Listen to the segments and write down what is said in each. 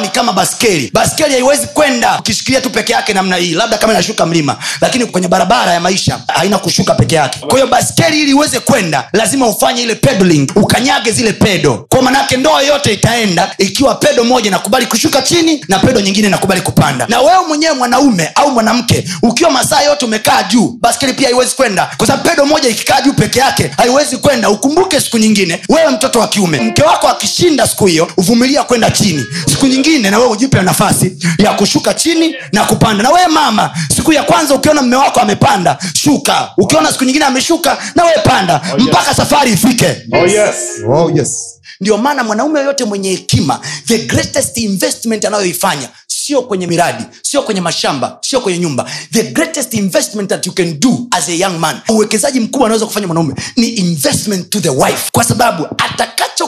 ni kama baskeli. Baskeli haiwezi kwenda ukishikilia tu peke yake namna hii labda kama inashuka mlima lakini kwenye barabara ya maisha haina kushuka peke yake. Kwa hiyo baskeli ili iweze kwenda lazima ufanye ile pedaling ukanyage zile pedo. Kwa manake ndoa yote itaenda ikiwa pedo moja inakubali kushuka chini na pedo nyingine inakubali kupanda. Na wewe mwenyewe mwanaume au mwanamke ukiwa masaa yote umekaa juu baskeli pia haiwezi kwenda. Kwa sababu pedo moja ikikaa juu peke yake haiwezi kwenda. Ukumbuke siku nyingine wewe mtoto wa kiume mke wako akishinda siku hiyo uvumilia kwenda chini. Siku nyingine na wewe ujipe nafasi ya kushuka chini na kupanda na wewe mama siku ya kwanza ukiona mme wako amepanda shuka ukiona siku nyingine ameshuka na wewe panda Oh, yes. mpaka safari ifike Oh yes. Oh, yes. ndio maana mwanaume yoyote mwenye hekima the greatest investment anayoifanya sio kwenye miradi sio kwenye mashamba sio kwenye nyumba the greatest investment that you can do as a young man uwekezaji mkubwa anaweza kufanya mwanaume ni investment to the wife kwa sababu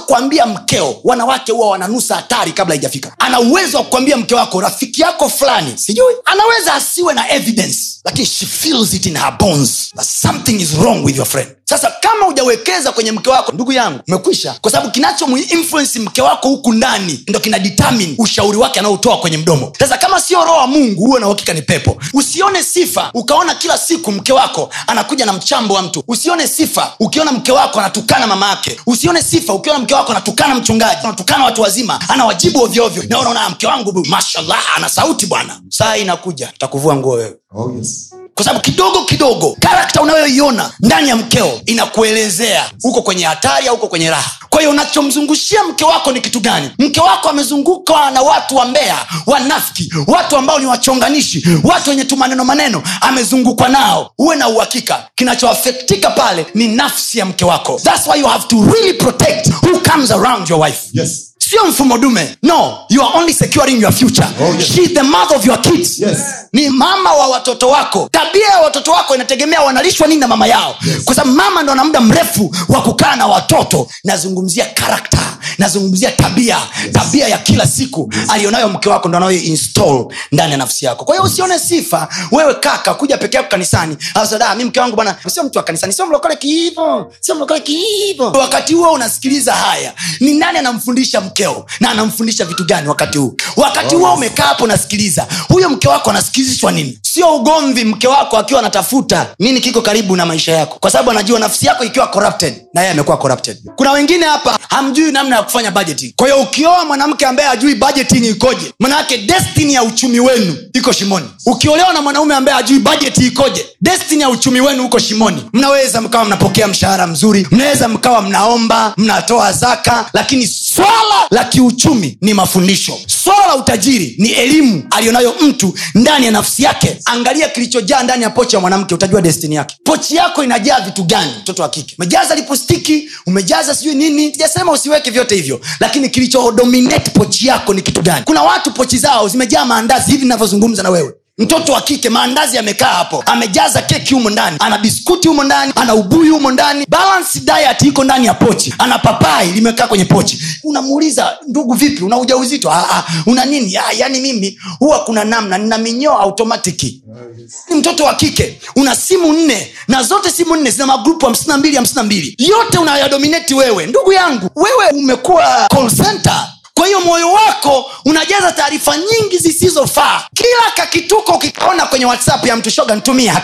atakachokwambia mkeo wanawake huwa wananusa hatari kabla haijafika. Ana uwezo wa kukwambia mke wako rafiki yako fulani sijui anaweza asiwe na evidence lakini she feels it in her bones that something is wrong with your friend sasa kama hujawekeza kwenye mke wako ndugu yangu umekwisha. Kwa sababu kinachomuinfluensi mke wako huku ndani ndo kina determine ushauri wake anaotoa kwenye mdomo. Sasa kama sio roho wa mungu huwe na uhakika ni pepo. Usione sifa ukaona kila siku mke wako anakuja na mchambo wa mtu. Usione sifa ukiona mke wako anatukana mama yake. Usione sifa ukiona mke wako anatukana mchungaji anatukana watu wazima anawajibu ovyoovyo na unaona mke wangu mashallah ana sauti bwana. Saa inakuja takuvua nguo wewe. Oh, yes. Kwa sababu kidogo kidogo karakta unayoiona ndani ya mkeo inakuelezea uko kwenye hatari au uko kwenye raha. Kwa hiyo unachomzungushia mke wako ni kitu gani? Mke wako amezungukwa na watu wa mbea wanafiki watu ambao ni wachonganishi watu wenye tu maneno maneno amezungukwa nao. Uwe na uhakika kinachoafektika pale ni nafsi ya mke wako. Thats why you have to really protect who comes around your wife. Yes. Sio mfumo dume no you are only securing your future Oh, yes. She is the mother of your kids Yes. ni mama wa watoto wako tabia ya watoto wako inategemea wanalishwa nini na mama yao Yes. kwa sababu mama ndo ana muda mrefu wa kukaa na watoto nazungumzia karakta nazungumzia tabia tabia ya kila siku yes. mke wako ndo anayo install ndani ya nafsi yako. Kwa hiyo usione sifa wewe kaka kuja peke yako kanisani. Asada mi mke wangu bwana sio mtu wa kanisani sio mlokole kihivo sio mlokole kihivo wakati huo unasikiliza haya ni nani anamfundisha mkeo na anamfundisha vitu gani wakati huu? Wakati huo umekaa hapo unasikiliza huyo mke wako anasikilizishwa nini? Sio ugomvi mke wako akiwa anatafuta nini kiko karibu na maisha yako. Kwa sababu anajua nafsi yako ikiwa corrupted na yeye amekuwa corrupted. Kuna wengine hapa hamjui namna ya kufanya budgeting. Kwa hiyo ukioa mwanamke ambaye ajui budgeting ikoje manake destiny ya uchumi wenu iko shimoni. Ukiolewa na mwanaume ambaye ajui budget ikoje destiny ya uchumi wenu uko shimoni. Mnaweza mkawa mnapokea mshahara mzuri mnaweza mkawa mnaomba mnatoa zaka lakini swala la kiuchumi ni mafundisho. Swala la utajiri ni elimu aliyonayo mtu ndani ya nafsi yake. Angalia kilichojaa ndani ya pochi ya mwanamke utajua destini yake. Pochi yako inajaa vitu gani? Mtoto wa kike. Umejaza lipostiki umejaza sijui nini. Sijasema usiweke vyote hivyo lakini kilichodominate pochi yako ni kitu gani? Kuna watu pochi zao zimejaa maandazi hivi navyozungumza na wewe mtoto wa kike maandazi amekaa hapo. Amejaza keki humo ndani ana biskuti humo ndani ana ubuyu humo ndani. Balance diet iko ndani ya pochi. Ana papai limekaa kwenye pochi. Unamuuliza ndugu vipi? Una ujauzito? Ah, ah, una nini? Ah, yani mimi huwa kuna namna nina minyoo automatiki. Ni mtoto wa kike una simu nne na zote simu nne zina magrupu hamsini na mbili hamsini mbili. Yote unayadomineti wewe. Ndugu yangu wewe umekuwa call center kwa hiyo moyo wako unajaza taarifa nyingi zisizofaa. Kila kakituko ukikaona kwenye whatsapp ya mtu shoga ntumia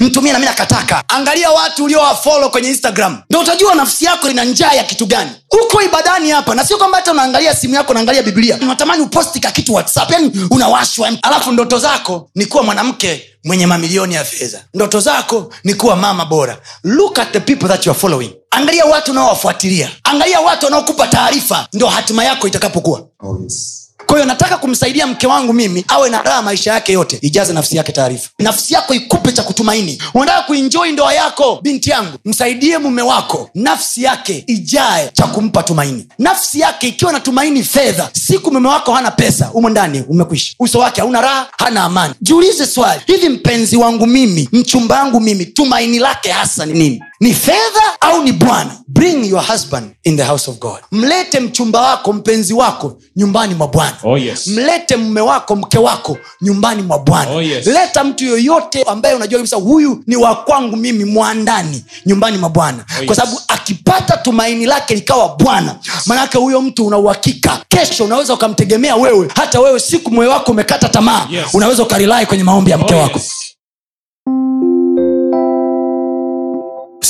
ntumia nami nakataka. Angalia watu uliowafolo kwenye instagram. Ndo utajua nafsi yako ina njaa ya kitu gani. Uko ibadani hapa na sio kwamba hata unaangalia simu yako unaangalia biblia. Unatamani uposti ka kitu whatsapp yani unawashwa. Alafu ndoto zako ni kuwa mwanamke mwenye mamilioni ya fedha. Ndoto zako ni kuwa mama bora. Look at the people that you are following angalia watu unaowafuatilia. Angalia watu wanaokupa taarifa. Ndio hatima yako itakapokuwa. Oh, yes. kwa hiyo nataka kumsaidia mke wangu mimi awe na raha maisha yake yote. Ijaze nafsi yake taarifa. Nafsi yako ikupe cha kutumaini. Unataka kuinjoi ndoa yako binti yangu? Msaidie mume wako. Nafsi yake ijae cha kumpa tumaini. Nafsi yake ikiwa na tumaini fedha siku mume wako hana pesa umo ndani umekwisha. Uso wake hauna raha hana amani. Jiulize swali. Hivi mpenzi wangu mimi mchumba wangu mimi tumaini lake hasa ni nini ni fedha au ni bwana bring your husband in the house of god mlete mchumba wako mpenzi wako nyumbani mwa bwana Oh, yes. mlete mme wako mke wako nyumbani mwa bwana Oh, yes. leta mtu yoyote ambaye unajua kabisa huyu ni wa kwangu mimi mwandani nyumbani mwa bwana Oh, yes. kwa sababu akipata tumaini lake likawa bwana manake huyo mtu una uhakika kesho unaweza ukamtegemea wewe hata wewe siku moyo wako umekata tamaa Yes. unaweza ukarilai kwenye maombi ya mke Oh, wako yes.